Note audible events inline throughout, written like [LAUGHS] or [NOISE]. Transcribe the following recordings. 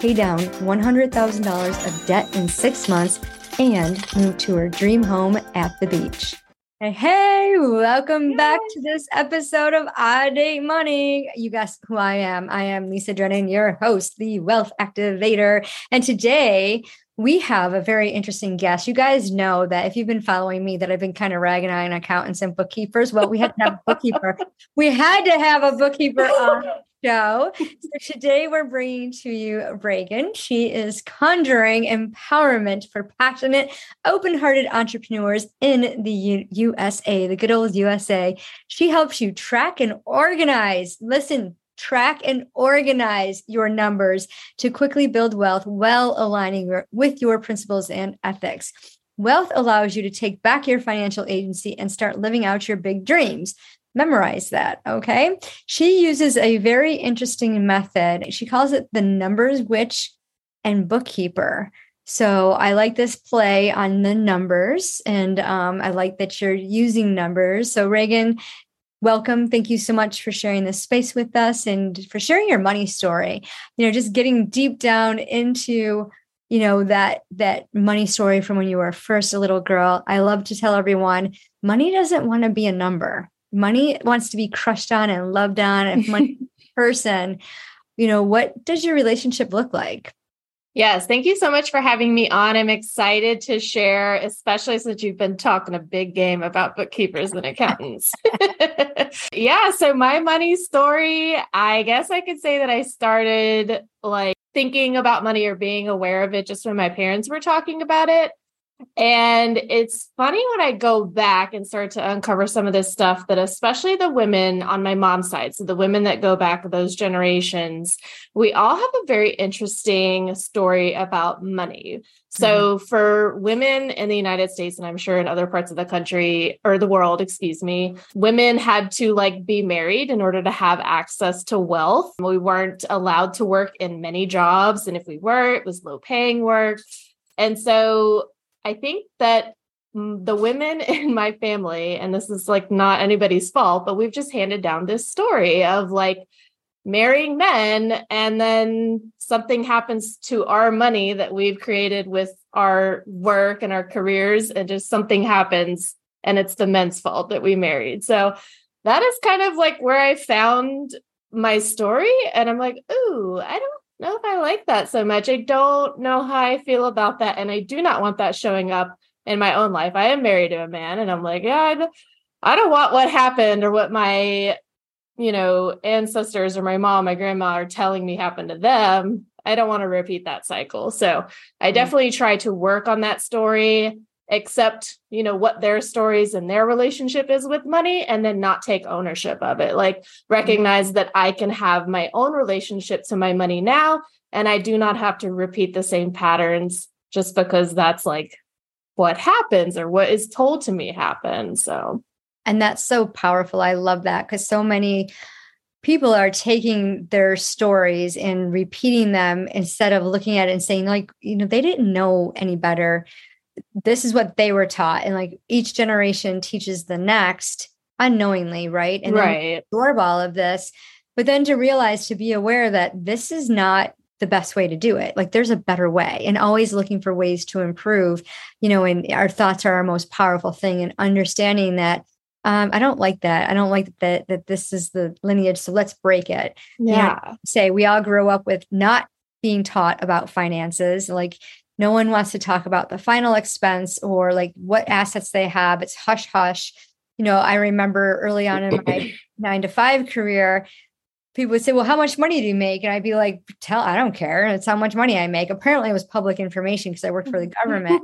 pay down $100,000 of debt in six months, and move to her dream home at the beach. Hey, hey, welcome back to this episode of I Date Money. You guess who I am. I am Lisa Drennon, your host, the Wealth Activator. And today we have a very interesting guest. You guys know that if you've been following me, that I've been kind of ragging on accountants and bookkeepers. Well, we had to have a bookkeeper. [LAUGHS] we had to have a bookkeeper on show. [LAUGHS] So today we're bringing to you Regan. She is conjuring empowerment for passionate, open hearted entrepreneurs in the U- USA, the good old USA. She helps you track and organize. Listen, track and organize your numbers to quickly build wealth well aligning with your principles and ethics. Wealth allows you to take back your financial agency and start living out your big dreams memorize that. Okay. She uses a very interesting method. She calls it the numbers witch and bookkeeper. So I like this play on the numbers, and um, I like that you're using numbers. So, Regan, welcome. Thank you so much for sharing this space with us and for sharing your money story. You know, just getting deep down into you know that that money story from when you were first a little girl i love to tell everyone money doesn't want to be a number money wants to be crushed on and loved on and money [LAUGHS] person you know what does your relationship look like Yes, thank you so much for having me on. I'm excited to share, especially since you've been talking a big game about bookkeepers and accountants. [LAUGHS] yeah, so my money story, I guess I could say that I started like thinking about money or being aware of it just when my parents were talking about it. And it's funny when I go back and start to uncover some of this stuff that, especially the women on my mom's side, so the women that go back those generations, we all have a very interesting story about money. So, mm-hmm. for women in the United States, and I'm sure in other parts of the country or the world, excuse me, women had to like be married in order to have access to wealth. We weren't allowed to work in many jobs. And if we were, it was low paying work. And so I think that mm, the women [LAUGHS] in my family, and this is like not anybody's fault, but we've just handed down this story of like marrying men and then something happens to our money that we've created with our work and our careers, and just something happens and it's the men's fault that we married. So that is kind of like where I found my story. And I'm like, ooh, I don't know if I like that so much. I don't know how I feel about that. And I do not want that showing up in my own life. I am married to a man and I'm like, yeah, I don't want what happened or what my, you know, ancestors or my mom, my grandma are telling me happened to them. I don't want to repeat that cycle. So I mm-hmm. definitely try to work on that story accept you know what their stories and their relationship is with money and then not take ownership of it. Like recognize that i can have my own relationship to my money now and i do not have to repeat the same patterns just because that's like what happens or what is told to me happens so. And that's so powerful. I love that because so many people are taking their stories and repeating them instead of looking at it and saying like you know they didn't know any better this is what they were taught and like each generation teaches the next unknowingly right and right absorb all of this but then to realize to be aware that this is not the best way to do it like there's a better way and always looking for ways to improve you know and our thoughts are our most powerful thing and understanding that um, I don't like that. I don't like that that this is the lineage. So let's break it. Yeah. You know, say we all grew up with not being taught about finances. Like no one wants to talk about the final expense or like what assets they have. It's hush hush. You know, I remember early on in my [LAUGHS] nine to five career, people would say, Well, how much money do you make? And I'd be like, Tell, I don't care. It's how much money I make. Apparently, it was public information because I worked for the [LAUGHS] government.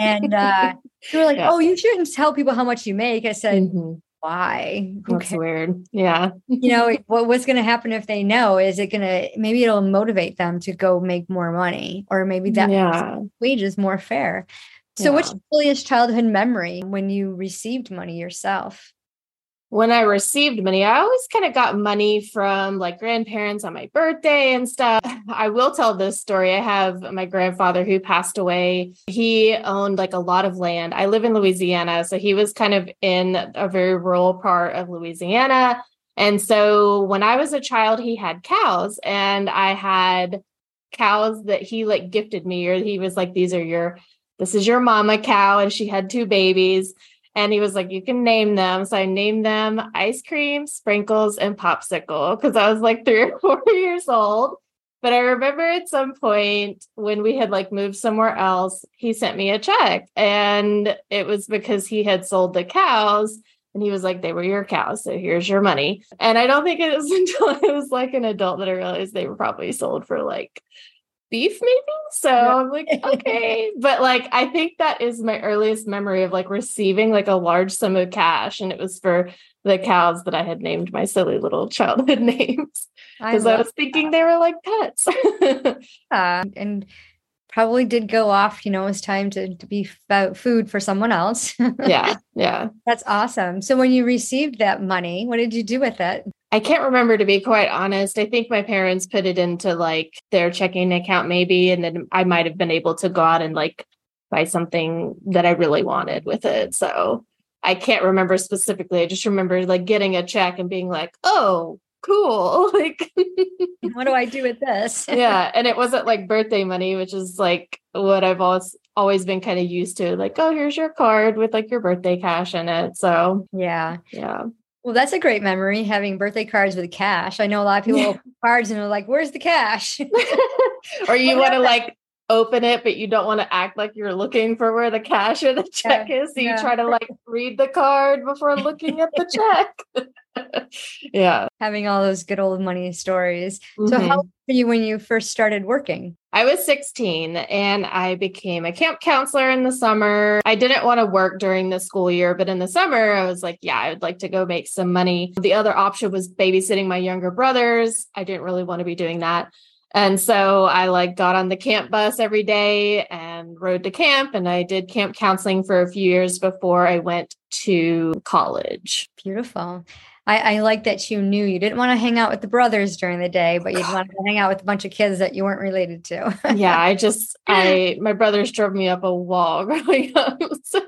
and uh, they were like, yeah. Oh, you shouldn't tell people how much you make. I said, mm-hmm. Why. That's weird. Yeah. [LAUGHS] you know, what, what's going to happen if they know? Is it going to, maybe it'll motivate them to go make more money, or maybe that yeah. wage is more fair. So, yeah. what's your earliest childhood memory when you received money yourself? When I received money, I always kind of got money from like grandparents on my birthday and stuff. [LAUGHS] I will tell this story. I have my grandfather who passed away. He owned like a lot of land. I live in Louisiana. So he was kind of in a very rural part of Louisiana. And so when I was a child, he had cows and I had cows that he like gifted me, or he was like, these are your, this is your mama cow. And she had two babies. And he was like, you can name them. So I named them ice cream, sprinkles, and popsicle because I was like three or [LAUGHS] four years old. But I remember at some point when we had like moved somewhere else, he sent me a check and it was because he had sold the cows and he was like, they were your cows. So here's your money. And I don't think it was [LAUGHS] until I was like an adult that I realized they were probably sold for like beef maybe? So yeah. i'm like okay. [LAUGHS] But like i think that is my earliest memory of like receiving like a large sum of cash and it was for the cows that i had named my silly little childhood [LAUGHS] names. Because I, I, was thinking that. they were like pets. [LAUGHS] Uh, and probably did go off you know it's time to, to be f- food for someone else. Yeah yeah. That's awesome. So when you received that money what did you do with it I can't remember to be quite honest. I think my parents put it into like their checking account, maybe, and then I might have been able to go out and like buy something that I really wanted with it. So I can't remember specifically. I just remember like getting a check and being like, oh, cool. [LAUGHS] Like, what do I do with this? [LAUGHS] yeah. And it wasn't like birthday money, which is like what I've always always been kind of used to. Like, oh, here's your card with like your birthday cash in it. So yeah. Yeah. Well, that's a great memory having birthday cards with cash. I know a lot of people yeah. cards and they're like, "Where's the cash?" [LAUGHS] or [LAUGHS] you want to like open it, but you don't want to act like you're looking for where the cash or the check yeah. is. So yeah. you try to like read the card before looking at the check. [LAUGHS] yeah. Having all those good old money stories. Mm-hmm. So, how old were you when you first started working? I was 16 and I became a camp counselor in the summer. I didn't want to work during the school year, but in the summer, I was like, yeah, I would like to go make some money. The other option was babysitting my younger brothers. I didn't really want to be doing that. And so I like got on the camp bus every day and rode to camp. And I did camp counseling for a few years before I went to college. Beautiful. I, I like that you knew you didn't want to hang out with the brothers during the day, but you'd want to hang out with a bunch of kids that you weren't related to. yeah, I just [LAUGHS] I my brothers drove me up a wall [LAUGHS] growing up. So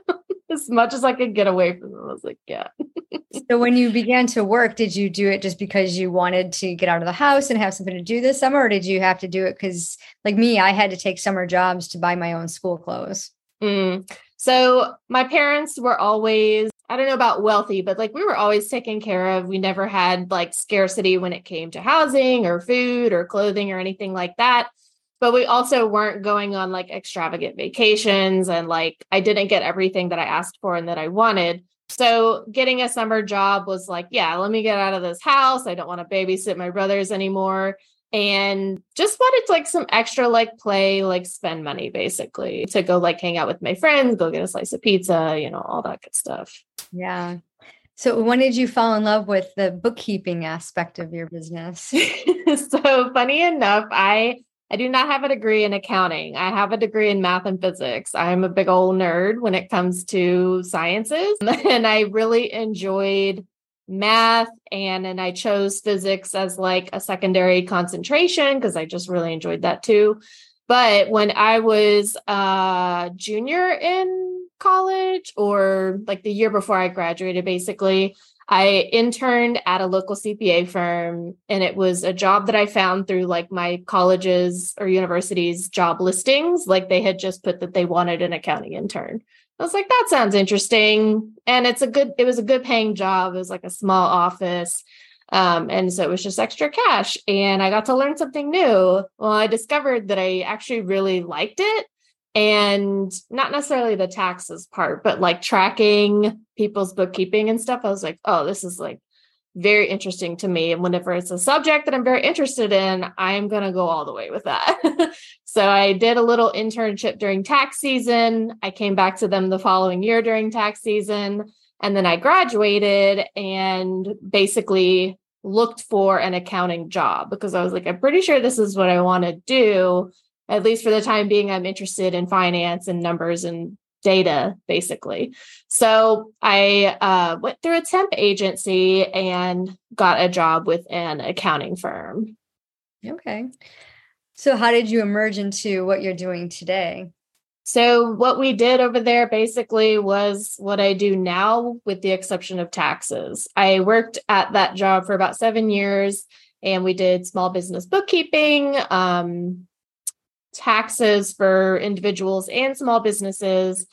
as much as I could get away from them, I was like, yeah. [LAUGHS] so when you began to work, did you do it just because you wanted to get out of the house and have something to do this summer, or did you have to do it because, like me, I had to take summer jobs to buy my own school clothes? Mm. So my parents were always I don't know about wealthy, but like we were always taken care of. We never had like scarcity when it came to housing or food or clothing or anything like that. But we also weren't going on like extravagant vacations and like I didn't get everything that I asked for and that I wanted. So getting a summer job was like, yeah, let me get out of this house. I don't want to babysit my brothers anymore and just wanted like some extra like play, like spend money basically to go like hang out with my friends, go get a slice of pizza, you know, all that good stuff. Yeah. So when did you fall in love with the bookkeeping aspect of your business? [LAUGHS] so funny enough, I I do not have a degree in accounting. I have a degree in math and physics. I'm a big old nerd when it comes to sciences [LAUGHS] and I really enjoyed math and and I chose physics as like a secondary concentration because I just really enjoyed that too. But when I was a junior in college or like the year before I graduated basically, I interned at a local CPA firm and it was a job that I found through like my college's or university's job listings like they had just put that they wanted an accounting intern. I was like, that sounds interesting. And it's a good, it was a good paying job. It was like a small office. Um, and so it was just extra cash. And I got to learn something new. Well, I discovered that I actually really liked it. And not necessarily the taxes part, but like tracking people's bookkeeping and stuff. I was like, oh, this is like very interesting to me. And whenever it's a subject that I'm very interested in, I'm going to go all the way with that. [LAUGHS] so I did a little internship during tax season. I came back to them the following year during tax season. And then I graduated and basically looked for an accounting job because I was like, I'm pretty sure this is what I want to do. At least for the time being, I'm interested in finance and numbers and data, basically. So I uh, went through a temp agency and got a job with an accounting firm. Okay. So, how did you emerge into what you're doing today? So, what we did over there basically was what I do now, with the exception of taxes. I worked at that job for about seven years and we did small business bookkeeping, um, taxes for individuals and small businesses.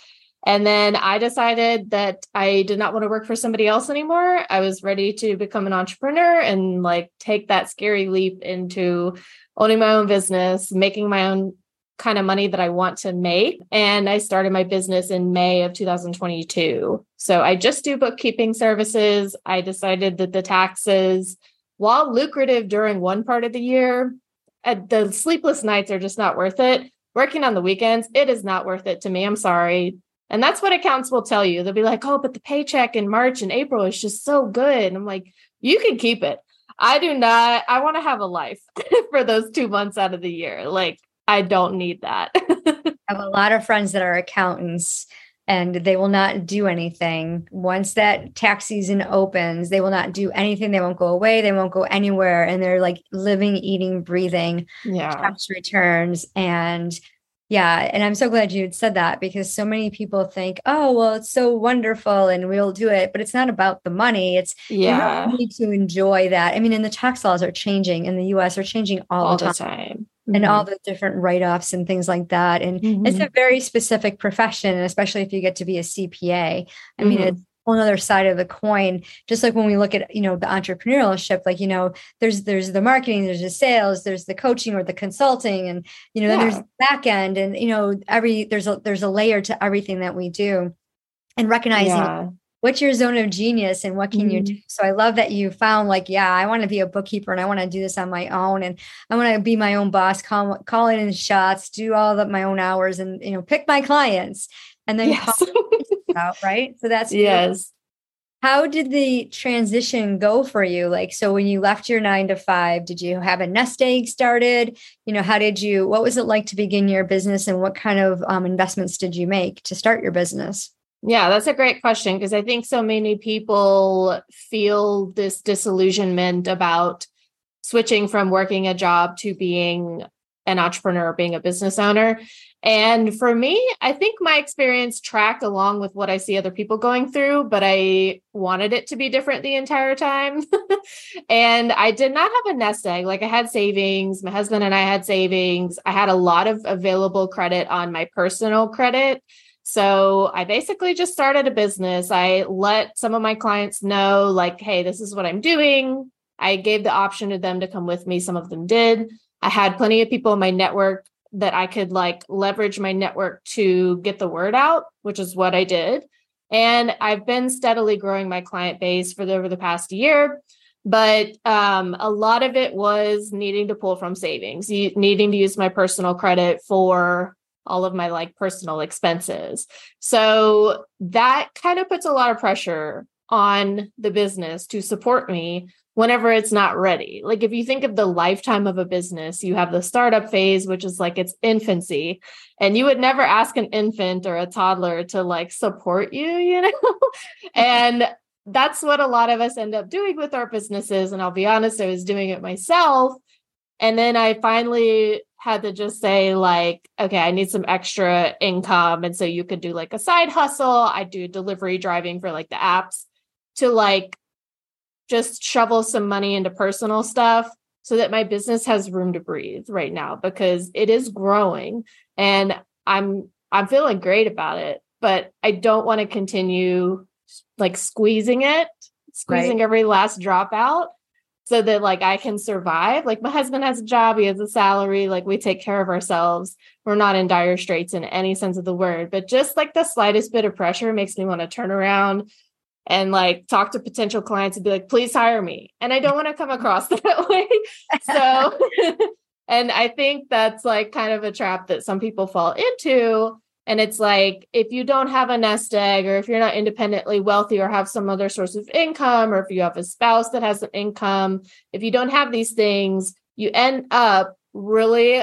And then I decided that I did not want to work for somebody else anymore. I was ready to become an entrepreneur and like take that scary leap into owning my own business, making my own kind of money that I want to make. And I started my business in May of 2022. So I just do bookkeeping services. I decided that the taxes, while lucrative during one part of the year, Uh, the sleepless nights are just not worth it. Working on the weekends, it is not worth it to me. I'm sorry. And that's what accounts will tell you. They'll be like, oh, but the paycheck in March and April is just so good. And I'm like, you can keep it. I do not, I want to have a life [LAUGHS] for those two months out of the year. Like, I don't need that. [LAUGHS] I have a lot of friends that are accountants and they will not do anything. Once that tax season opens, they will not do anything. They won't go away. They won't go anywhere. And they're like living, eating, breathing yeah. tax returns. And yeah, and I'm so glad you said that because so many people think, oh, well, it's so wonderful and we'll do it, but it's not about the money. It's yeah, you need to enjoy that. I mean, and the tax laws are changing in the US are changing all, all the time. The time. Mm-hmm. And all the different write offs and things like that. And mm-hmm. it's a very specific profession, especially if you get to be a CPA. I mean, mm-hmm. it's whole other side of the coin just like when we look at you know the entrepreneurship like you know there's there's the marketing there's the sales there's the coaching or the consulting and you know yeah. there's back end and you know every there's a there's a layer to everything that we do and recognizing yeah. What's your zone of genius and what can mm-hmm. you do so i love that you found like yeah i want to be a bookkeeper and i want to do this on my own and i want to be my own boss call, call in shots do all of my own hours and you know pick my clients and then yes. [LAUGHS] out, right? So that's yes. How did the transition go for you? Like, so when you left your nine to five, did you have a nest egg started? You know, how did you, what was it like to begin your business and what kind of um, investments did you make to start your business? Yeah, that's a great question because I think so many people feel this disillusionment about switching from working a job to being an entrepreneur, being a business owner. And for me, I think my experience tracked along with what I see other people going through, but I wanted it to be different the entire time. [LAUGHS] and I did not have a nest egg. Like I had savings, my husband and I had savings. I had a lot of available credit on my personal credit. So I basically just started a business. I let some of my clients know, like, hey, this is what I'm doing. I gave the option to them to come with me. Some of them did. I had plenty of people in my network that I could like leverage my network to get the word out, which is what I did. And I've been steadily growing my client base for the, over the past year. But um, a lot of it was needing to pull from savings, needing to use my personal credit for all of my like personal expenses. So that kind of puts a lot of pressure on the business to support me whenever it's not ready. Like if you think of the lifetime of a business, you have the startup phase, which is like its infancy, and you would never ask an infant or a toddler to like support you, [LAUGHS] you know? and that's what a lot of us end up doing with our businesses. And I'll be honest, I was doing it myself. And then I finally had to just say, like, okay, I need some extra income. And so you could do like a side hustle. I do delivery driving for like the apps to like just shovel some money into personal stuff so that my business has room to breathe right now because it is growing and I'm I'm feeling great about it, but I don't want to continue like squeezing it, squeezing right. every last drop out so that like I can survive. Like my husband has a job, he has a salary, like we take care of ourselves. We're not in dire straits in any sense of the word, but just like the slightest bit of pressure makes me want to turn around and like talk to potential clients and be like, please hire me. And I don't want to come across [LAUGHS] that way. So, [LAUGHS] and I think that's like kind of a trap that some people fall into. And it's like if you don't have a nest egg, or if you're not independently wealthy or have some other source of income, or if you have a spouse that has an income, if you don't have these things, you end up really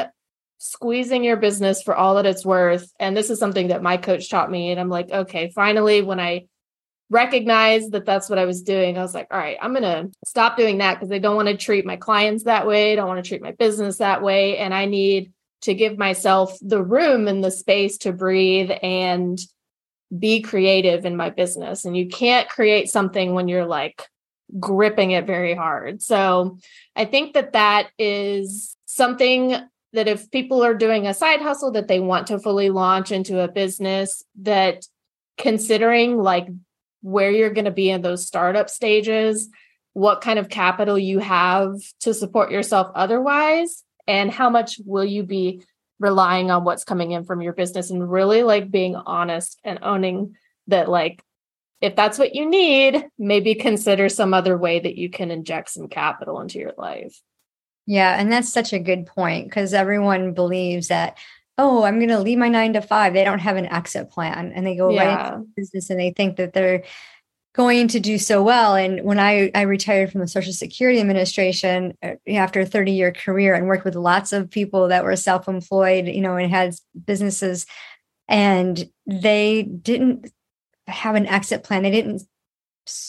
squeezing your business for all that it's worth. And this is something that my coach taught me. And I'm like, okay, finally, when I recognized that that's what I was doing, I was like, all right, I'm going to stop doing that because I don't want to treat my clients that way. I don't want to treat my business that way. And I need to give myself the room and the space to breathe and be creative in my business. And you can't create something when you're like gripping it very hard. So I think that that is something that if people are doing a side hustle that they want to fully launch into a business that considering like where you're going to be in those startup stages, what kind of capital you have to support yourself otherwise and how much will you be relying on what's coming in from your business and really like being honest and owning that like if that's what you need maybe consider some other way that you can inject some capital into your life yeah and that's such a good point because everyone believes that oh i'm going to leave my nine to five they don't have an exit plan and they go yeah. right into business and they think that they're going to do so well. And when I, I retired from the Social Security Administration uh, after a 30 year career and worked with lots of people that were self employed, you know, and had businesses, and they didn't have an exit plan. They didn't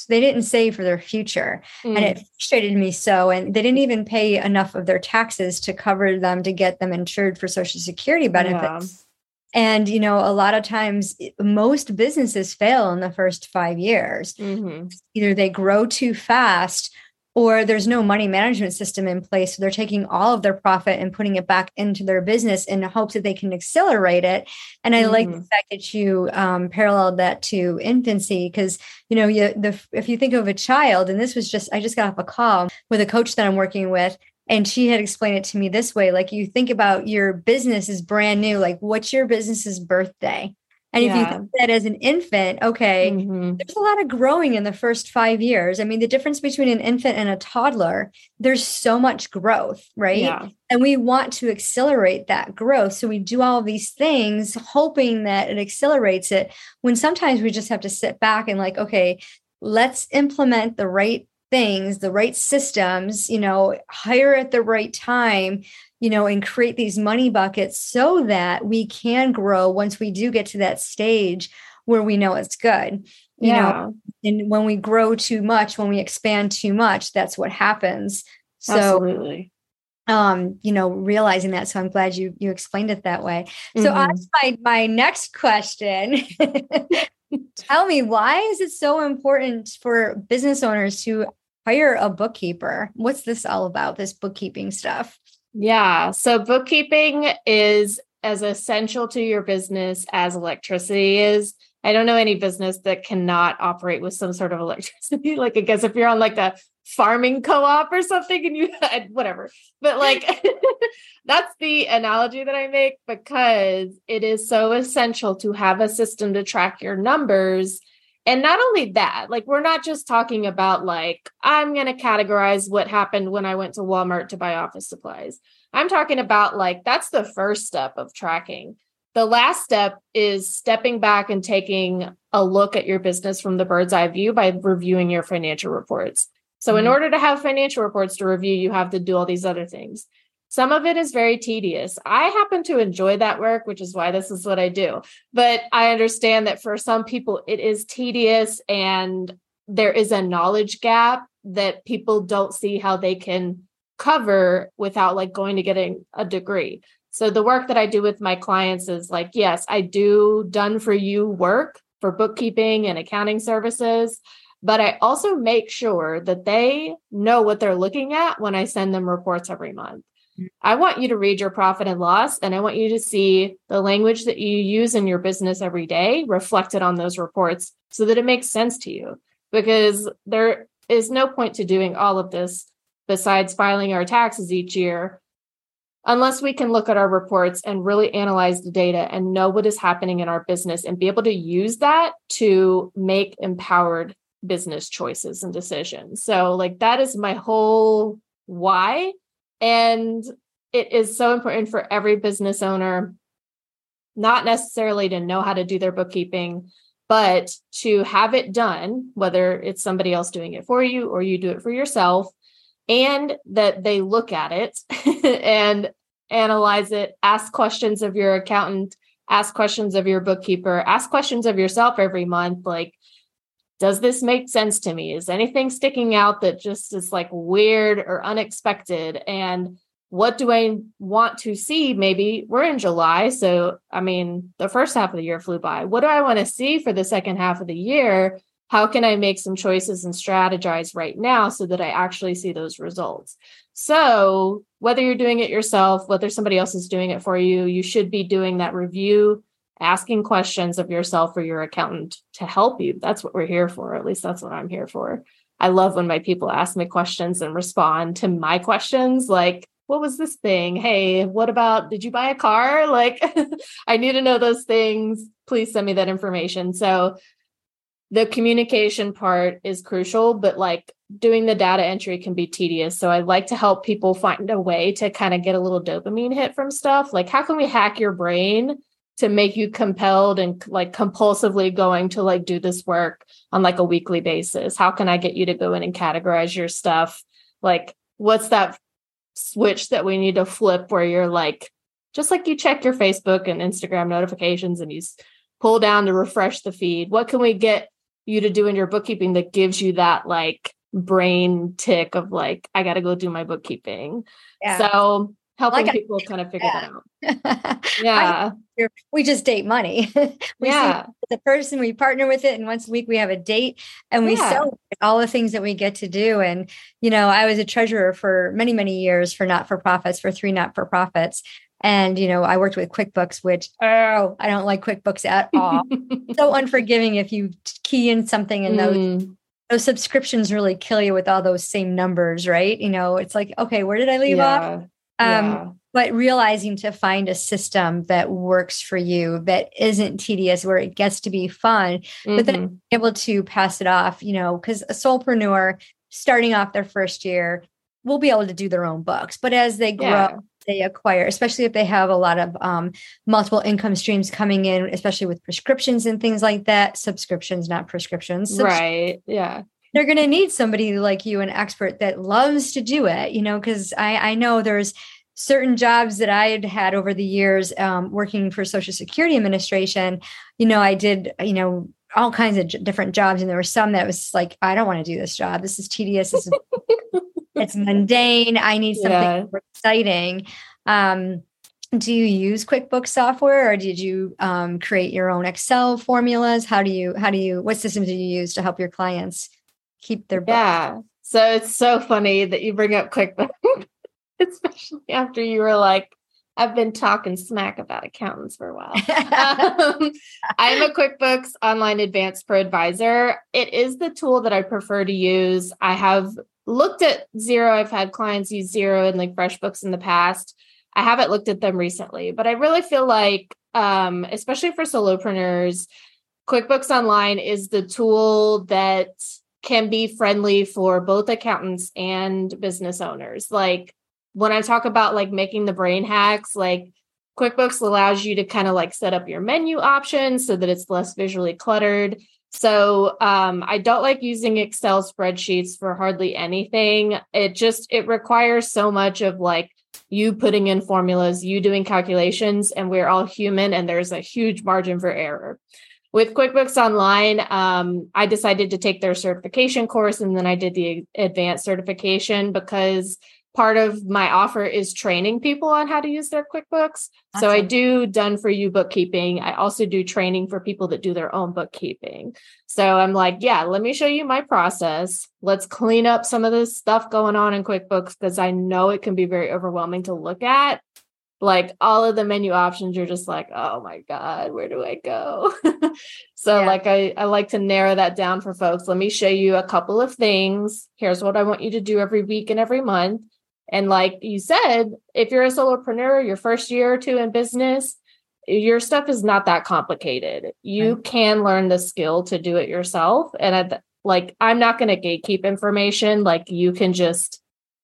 they didn't save for their future mm. and it mm. frustrated me so and they didn't even pay enough of their taxes to cover them to get them insured for social security benefits and, you know, a lot of times most businesses fail in the first five years. Mm-hmm. Either they grow too fast or there's no money management system in place. So they're taking all of their profit and putting it back into their business in the hopes that they can accelerate it. And I mm-hmm. like the fact that you um, paralleled that to infancy because, you know, you, the, if you think of a child, and this was just, I just got off a call with a coach that I'm working with, and she had explained it to me this way like you think about your business is brand new like what's your business's birthday and yeah. if you think that as an infant okay mm-hmm. there's a lot of growing in the first five years i mean the difference between an infant and a toddler there's so much growth right yeah. and we want to accelerate that growth so we do all these things hoping that it accelerates it when sometimes we just have to sit back and like okay let's implement the right things, the right systems, you know, hire at the right time, you know, and create these money buckets so that we can grow once we do get to that stage where we know it's good. You yeah. know, and when we grow too much, when we expand too much, that's what happens. So Absolutely. um, you know, realizing that. So I'm glad you you explained it that way. Mm-hmm. So on my my next question [LAUGHS] Tell me, why is it so important for business owners to hire a bookkeeper? What's this all about, this bookkeeping stuff? Yeah. So, bookkeeping is as essential to your business as electricity is. I don't know any business that cannot operate with some sort of [LAUGHS] electricity. Like, I guess if you're on like a farming co-op or something and you [LAUGHS] whatever but like [LAUGHS] that's the analogy that i make because it is so essential to have a system to track your numbers and not only that like we're not just talking about like i'm going to categorize what happened when i went to walmart to buy office supplies i'm talking about like that's the first step of tracking the last step is stepping back and taking a look at your business from the bird's eye view by reviewing your financial reports so, mm-hmm. in order to have financial reports to review, you have to do all these other things. Some of it is very tedious. I happen to enjoy that work, which is why this is what I do. But I understand that for some people, it is tedious and there is a knowledge gap that people don't see how they can cover without like going to getting a degree. So the work that I do with my clients is like, yes, I do done for you work for bookkeeping and accounting services but I also make sure that they know what they're looking at when I send them reports every month. I want you to read your profit and loss, and I want you to see the language that you use in your business every day reflected on those reports so that it makes sense to you. Because there is no point to doing all of this besides filing our taxes each year unless we can look at our reports and really analyze the data and know what is happening in our business and be able to use that to make empowered business choices and decisions. So, like, that is my whole why. And it is so important for every business owner not necessarily to know how to do their bookkeeping, but to have it done, whether it's somebody else doing it for you or you do it for yourself, and that they look at it [LAUGHS] and analyze it, ask questions of your accountant, ask questions of your bookkeeper, ask questions of yourself every month. Like, does this make sense to me? Is anything sticking out that just is like weird or unexpected? And what do I want to see? Maybe we're in July. So, I mean, the first half of the year flew by. What do I want to see for the second half of the year? How can I make some choices and strategize right now so that I actually see those results? So, whether you're doing it yourself, whether somebody else is doing it for you, you should be doing that review, asking questions of yourself or your accountant to help you. That's what we're here for. At least that's what I'm here for. I love when my people ask me questions and respond to my questions like, what was this thing? Hey, what about did you buy a car? [LAUGHS] Like, I need to know those things. Please send me that information. So, the communication part is crucial, but like doing the data entry can be tedious. So I like to help people find a way to kind of get a little dopamine hit from stuff. Like, how can we hack your brain to make you compelled and like compulsively going to like do this work on like a weekly basis? How can I get you to go in and categorize your stuff? Like, what's that switch that we need to flip where you're like, just like you check your Facebook and Instagram notifications and you pull down to refresh the feed? What can we get you to do in your bookkeeping that gives you that like brain tick of like, I got to go do my bookkeeping. Yeah. So helping like people kind of figure yeah. that out. [LAUGHS] yeah. we just date money. [LAUGHS] we yeah. the person, we partner with it, and once a week we have a date and we yeah. celebrate all the things that we get to do. And, you know, I was a treasurer for many, many years for not for profits, for three not for profits. And, you know, I worked with QuickBooks, which, oh, I don't like QuickBooks at all. [LAUGHS] so unforgiving if you key in something and those mm. those subscriptions really kill you with all those same numbers, right? You know, it's like, okay, where did I leave yeah. off? Um, yeah. But realizing to find a system that works for you, that isn't tedious, where it gets to be fun, mm-hmm. but then mm-hmm. able to pass it off, you know, because a solopreneur starting off their first year will be able to do their own books. But as they grow, yeah they acquire, especially if they have a lot of um, multiple income streams coming in, especially with prescriptions and things like that. Subscriptions, not prescriptions. Subs- right. Yeah. They're going to need somebody like you, an expert that loves to do it, you know, because I, I know there's certain jobs that I had had over the years um, working for Social Security Administration. You know, I did, you know, all kinds of j- different jobs, and there were some that was like, I don't want to do this job. This is tedious. This is [LAUGHS] it's mundane. I need something yeah. exciting. Um, do you use QuickBooks software or did you um, create your own Excel formulas? How do you, how do you, what systems do you use to help your clients keep their Yeah. So it's so funny that you bring up QuickBooks, [LAUGHS] especially after you were like, I've been talking smack about accountants for a while. [LAUGHS] um, I'm a QuickBooks Online Advanced Pro Advisor. It is the tool that I prefer to use. I have looked at Xero. I've had clients use Xero and like FreshBooks in the past. I haven't looked at them recently, but I really feel like, um, especially for solopreneurs, QuickBooks Online is the tool that can be friendly for both accountants and business owners. Like when I talk about like making the brain hacks, like QuickBooks allows you to kind of like set up your menu options so that it's less visually cluttered. So um, I don't like using Excel spreadsheets for hardly anything. It just it requires so much of like you putting in formulas, you doing calculations, and we're all human, and there's a huge margin for error. With QuickBooks Online, um, I decided to take their certification course, and then I did the advanced certification because part of my offer is training people on how to use their QuickBooks. Awesome. So I do done for you bookkeeping. I also do training for people that do their own bookkeeping. So I'm like, yeah, let me show you my process. Let's clean up some of this stuff going on in QuickBooks because I know it can be very overwhelming to look at. Like all of the menu options, you're just like, oh my God, where do I go? [LAUGHS] so, yeah. like, I, I like to narrow that down for folks. Let me show you a couple of things. Here's what I want you to do every week and every month and like you said, if you're a solopreneur, your first year or two in business, your stuff is not that complicated. You right. can learn the skill to do it yourself. And I, like, I'm not going to gatekeep information. Like, you can just,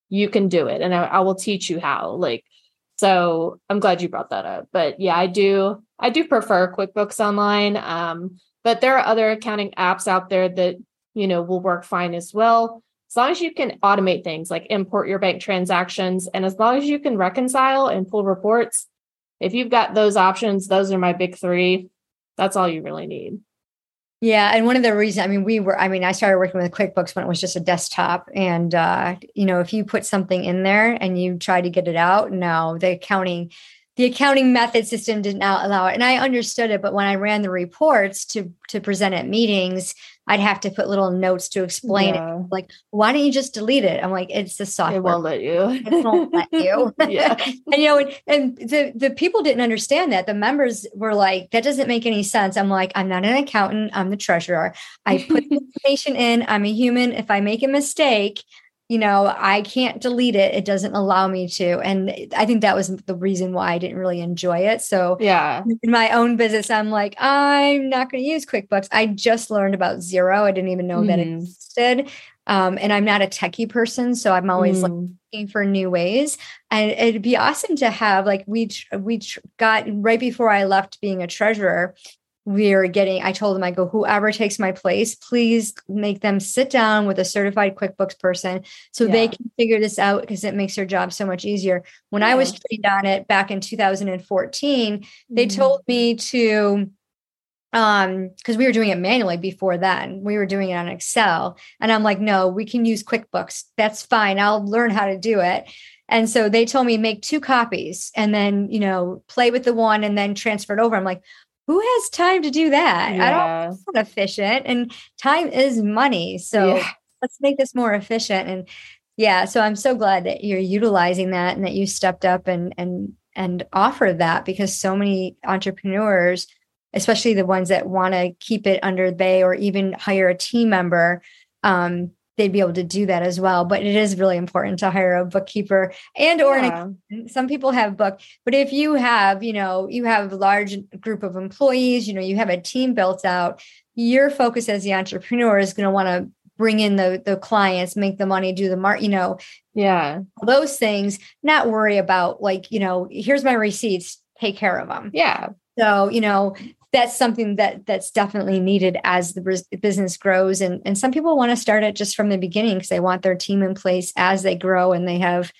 you can do it. And I, I will teach you how. Like, So I'm glad you brought that up. But yeah, I do I do prefer QuickBooks Online. Um, but there are other accounting apps out there that you know will work fine as well. As long as you can automate things like import your bank transactions, and as long as you can reconcile and pull reports, if you've got those options, those are my big three. That's all you really need. Yeah, and one of the reasons, I mean, we were, I mean, I started working with QuickBooks when it was just a desktop, and uh, you know, if you put something in there and you try to get it out, no, the accounting the accounting method system did not allow it and i understood it but when i ran the reports to to present at meetings i'd have to put little notes to explain yeah. it like why don't you just delete it? I'm like it's the software. it won't let you. It won't let [LAUGHS] you. Yeah. [LAUGHS] And you know and, and the the people didn't understand that. The members were like that doesn't make any sense. I'm like i'm not an accountant. I'm the treasurer. I put [LAUGHS] the information in. I'm a human. If i make a mistake you know, I can't delete it. It doesn't allow me to. And I think that was the reason why I didn't really enjoy it. So, yeah, in my own business, I'm like, I'm not going to use QuickBooks. I just learned about Xero. I didn't even know mm. that it mm-hmm. existed. Um, and I'm not a techie person, so I'm always mm. like, looking for new ways. And it'd be awesome to have like we we got right before I left being a treasurer we're getting i told them i go whoever takes my place please make them sit down with a certified quickbooks person so yeah. they can figure this out because it makes their job so much easier. When yeah. i was trained on it back in 2014 mm-hmm. they told me to um because we were doing it manually before then. We were doing it on excel. And i'm like no we can use quickbooks. That's fine. I'll learn how to do it. And so they told me make two copies and then you know play with the one and then transfer it over. I'm like who has time to do that? Yeah. I don't not efficient and time is money. So yeah. let's make this more efficient. And yeah, so I'm so glad that you're utilizing that and that you stepped up and and and offered that because so many entrepreneurs, especially the ones that want to keep it under they or even hire a team member, um, they'd be able to do that as well. But it is really important to hire a bookkeeper and or yeah. an, some people have book but if you have you know you have a large group of employees you know you have a team built out your focus as the entrepreneur is going to want to bring in the the clients make the money do the mark you know yeah. those things not worry about like you know here's my receipts take care of them yeah. So you know that's something that that's definitely needed as the business grows. And and some people want to start it just from the beginning because they want their team in place as they grow and they have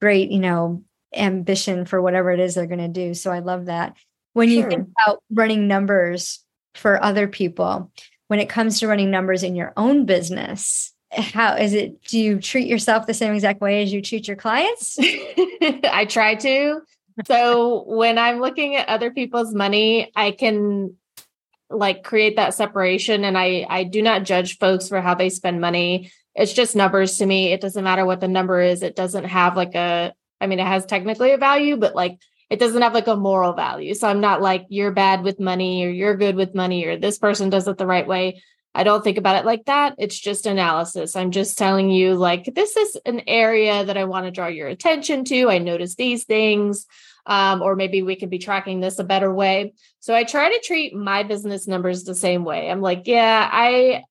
great you know ambition for whatever it is they're going to do. So i love that. When sure. you think about running numbers for other people when it comes to running numbers in your own business how is it do you treat yourself the same exact way as you treat your clients? [LAUGHS] I try to so when I'm looking at other people's money, I can like create that separation and I I do not judge folks for how they spend money. It's just numbers to me. It doesn't matter what the number is. It doesn't have like a I mean it has technically a value, but like it doesn't have like a moral value. So I'm not like you're bad with money or you're good with money or this person does it the right way. I don't think about it like that. It's just analysis. I'm just telling you, like, this is an area that I want to draw your attention to. I notice these things um, or maybe we could be tracking this a better way. So I try to treat my business numbers the same way. I'm like, yeah, I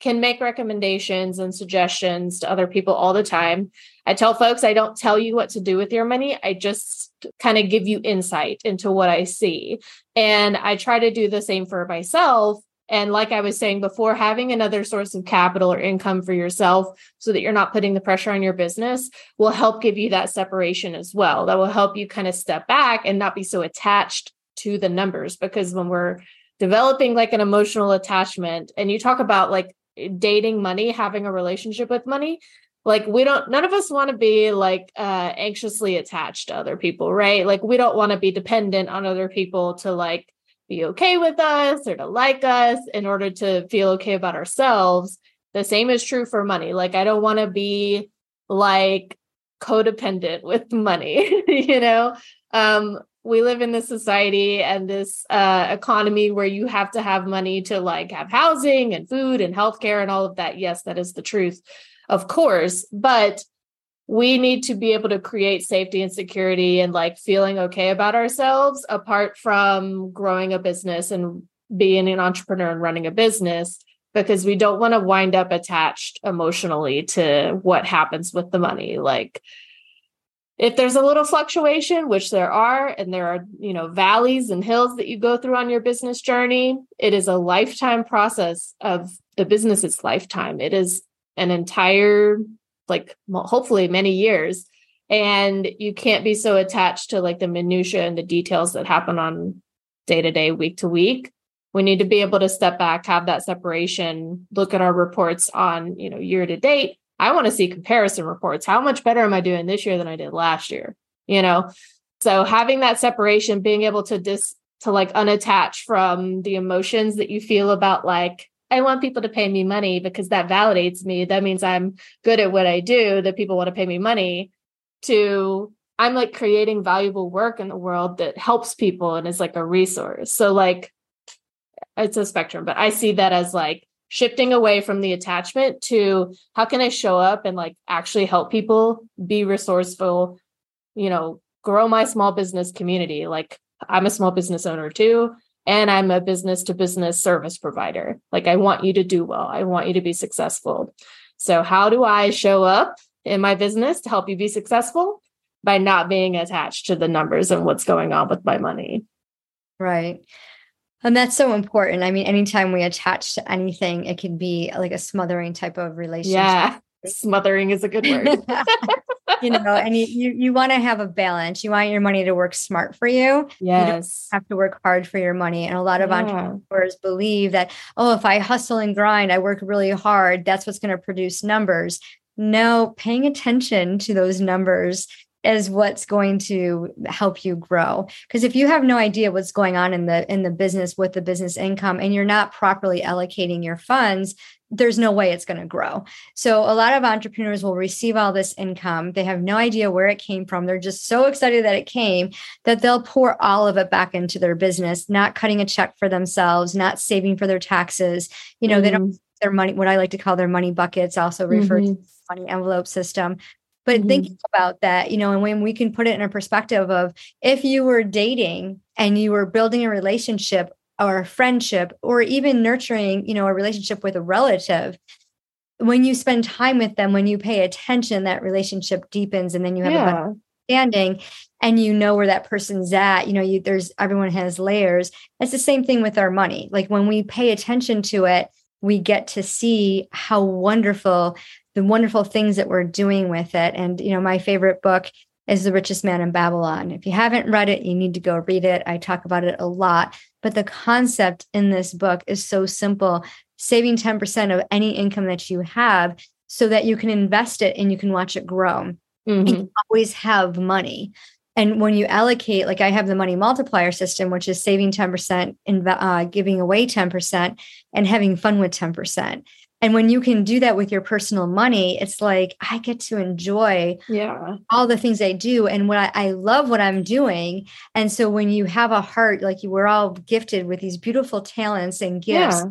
can make recommendations and suggestions to other people all the time. I tell folks I don't tell you what to do with your money. I just kind of give you insight into what I see. And I try to do the same for myself and like I was saying before, having another source of capital or income for yourself so that you're not putting the pressure on your business will help give you that separation as well. That will help you kind of step back and not be so attached to the numbers. Because when we're developing like an emotional attachment, and you talk about like dating money, having a relationship with money, like we don't none of us want to be like uh anxiously attached to other people right like we don't want to be dependent on other people to like be okay with us or to like us in order to feel okay about ourselves. The same is true for money. Like, I don't want to be like codependent [LAUGHS] with money, [LAUGHS] you know? Um, we live in this society and this uh, economy where you have to have money to like have housing and food and healthcare and all of that. Yes, that is the truth, of course. But we need to be able to create safety and security and like feeling okay about ourselves apart from growing a business and being an entrepreneur and running a business because we don't want to wind up attached emotionally to what happens with the money like if there's a little fluctuation, which there are, and there are, you know, valleys and hills that you go through on your business journey, it is a lifetime process of the business's lifetime. It is an entire, like, hopefully many years. And you can't be so attached to like the minutia and the details that happen on day to day, week to week. We need to be able to step back, have that separation, look at our reports on, you know, year to date, I want to see comparison reports. How much better am I doing this year than I did last year? You know, so having that separation, being able to dis to like unattach from the emotions that you feel about like I want people to pay me money because that validates me. That means I'm good at what I do. That people want to pay me money. To I'm like creating valuable work in the world that helps people and is like a resource. So like it's a spectrum, but I see that as like shifting away from the attachment to how can I show up and like actually help people be resourceful, you know, grow my small business community. Like I'm a small business owner too, and I'm a business to business service provider. Like I want you to do well, I want you to be successful. So, how do I show up in my business to help you be successful? By not being attached to the numbers and what's going on with my money. Right. And that's so important. I mean, anytime we attach to anything, it can be like a smothering type of relationship. Yeah. Smothering is a good word. [LAUGHS] you know, and you you, you want to have a balance. You want your money to work smart for you. Yes. You have to work hard for your money. And a lot of yeah. entrepreneurs believe that, oh, if I hustle and grind, I work really hard, that's what's going to produce numbers. No, paying attention to those numbers is what's going to help you grow because if you have no idea what's going on in the in the business with the business income and you're not properly allocating your funds there's no way it's going to grow so a lot of entrepreneurs will receive all this income they have no idea where it came from they're just so excited that it came that they'll pour all of it back into their business not cutting a check for themselves not saving for their taxes you know mm-hmm. they don't mm-hmm. their money what i like to call their money buckets also referred mm-hmm. to money envelope system but mm-hmm. thinking about that, you know, and when we can put it in a perspective of if you were dating and you were building a relationship or a friendship or even nurturing, you know, a relationship with a relative, when you spend time with them, when you pay attention, that relationship deepens and then you have yeah. a understanding and you know where that person's at. You know, you there's everyone has layers. It's the same thing with our money. Like when we pay attention to it, we get to see how wonderful the wonderful things that we're doing with it. And, you know, my favorite book is The Richest Man in Babylon. If you haven't read it, you need to go read it. I talk about it a lot. But the concept in this book is so simple saving 10% of any income that you have so that you can invest it and you can watch it grow. Mm-hmm. You always have money. And when you allocate, like I have the money multiplier system, which is saving 10% and uh, giving away 10% and having fun with 10%. And when you can do that with your personal money, it's like I get to enjoy yeah. all the things I do. And what I, I love what I'm doing. And so when you have a heart, like you were all gifted with these beautiful talents and gifts. Yeah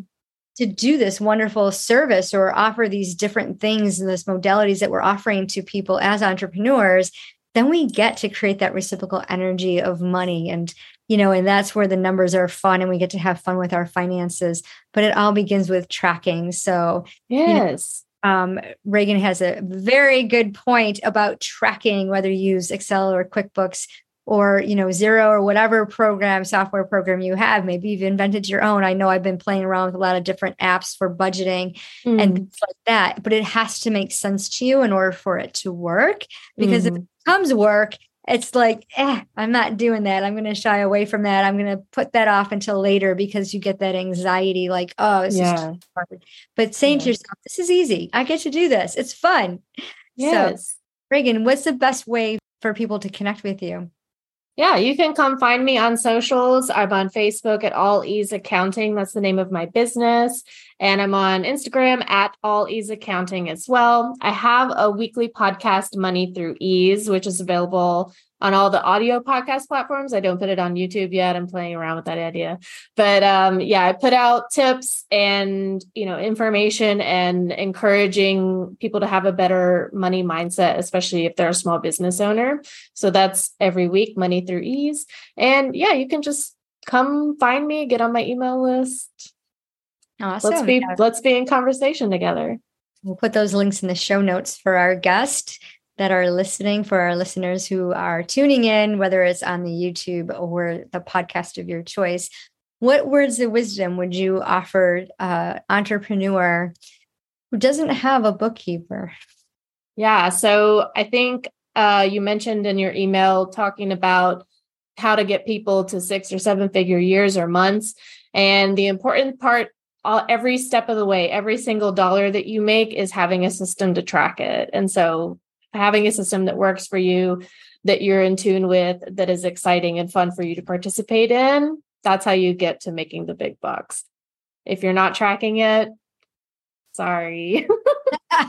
to do this wonderful service or offer these different things and those modalities that we're offering to people as entrepreneurs then we get to create that reciprocal energy of money and you know, and that's where the numbers are fun and we get to have fun with our finances. But it all begins with tracking. So, yes. You know, um, Regan has a very good point about tracking, whether you use Excel or QuickBooks or you know Xero or whatever program software program you have maybe you've invented your own i know i've been playing around with a lot of different apps for budgeting mm. and things like that but it has to make sense to you in order for it to work because mm-hmm. if it becomes work it's like, eh, I'm not doing that. I'm going to shy away from that. I'm going to put that off until later because you get that anxiety, like, oh, it's yeah. But saying yeah. to yourself, this is easy. I get to do this. It's fun. Yes. So, Regan, what's the best way for people to connect with you? Yeah, you can come find me on socials. I'm on Facebook at All Ease Accounting. That's the name of my business. And I'm on Instagram at All Ease Accounting as well. I have a weekly podcast, Money Through Ease, which is available on all the audio podcast platforms. I don't put it on YouTube yet. I'm playing around with that idea. But um, yeah, I put out tips and, you know, information and encouraging people to have a better money mindset, especially if they're a small business owner. So that's every week, Money Through Ease. And yeah, you can just come find me, get on my email list. Awesome. Let's be let's be in conversation together. We'll put those links in the show notes for our guest. That are listening, for our listeners who are tuning in, whether it's on the YouTube or the podcast of your choice, what words of wisdom would you offer an entrepreneur who doesn't have a bookkeeper? Yeah. So I think uh, you mentioned in your email talking about how to get people to six or seven figure years or months. And the important part, all, every step of the way, every single dollar that you make is having a system to track it. And so having a system that works for you, that you're in tune with, that is exciting and fun for you to participate in, that's how you get to making the big bucks. If you're not tracking it, sorry. [LAUGHS]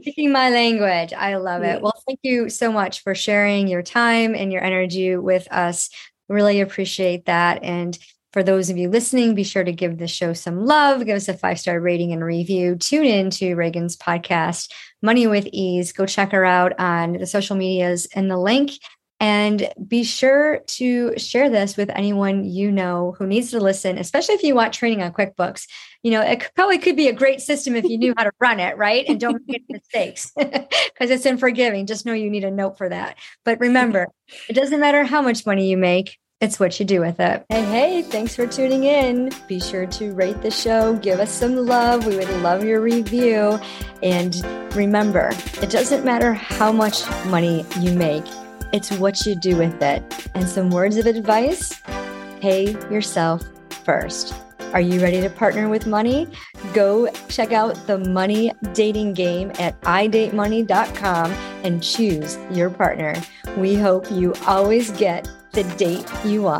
Speaking my language. I love it. Well, thank you so much for sharing your time and your energy with us. Really appreciate that. And for those of you listening, be sure to give the show some love, give us a five star rating and review. Tune in to Regan's podcast, Money with Ease. Go check her out on the social medias and the link. And be sure to share this with anyone you know who needs to listen, especially if you want training on QuickBooks. You know, it probably could be a great system if you knew how to run it, right? And don't make mistakes [LAUGHS] because it's unforgiving. Just know you need a note for that. But remember, it doesn't matter how much money you make, it's what you do with it. Hey, hey, thanks for tuning in. Be sure to rate the show, give us some love. We would love your review. And remember, it doesn't matter how much money you make, it's what you do with it. And some words of advice pay yourself first. Are you ready to partner with money? Go check out the money dating game at idatemoney.com and choose your partner. We hope you always get the date you want.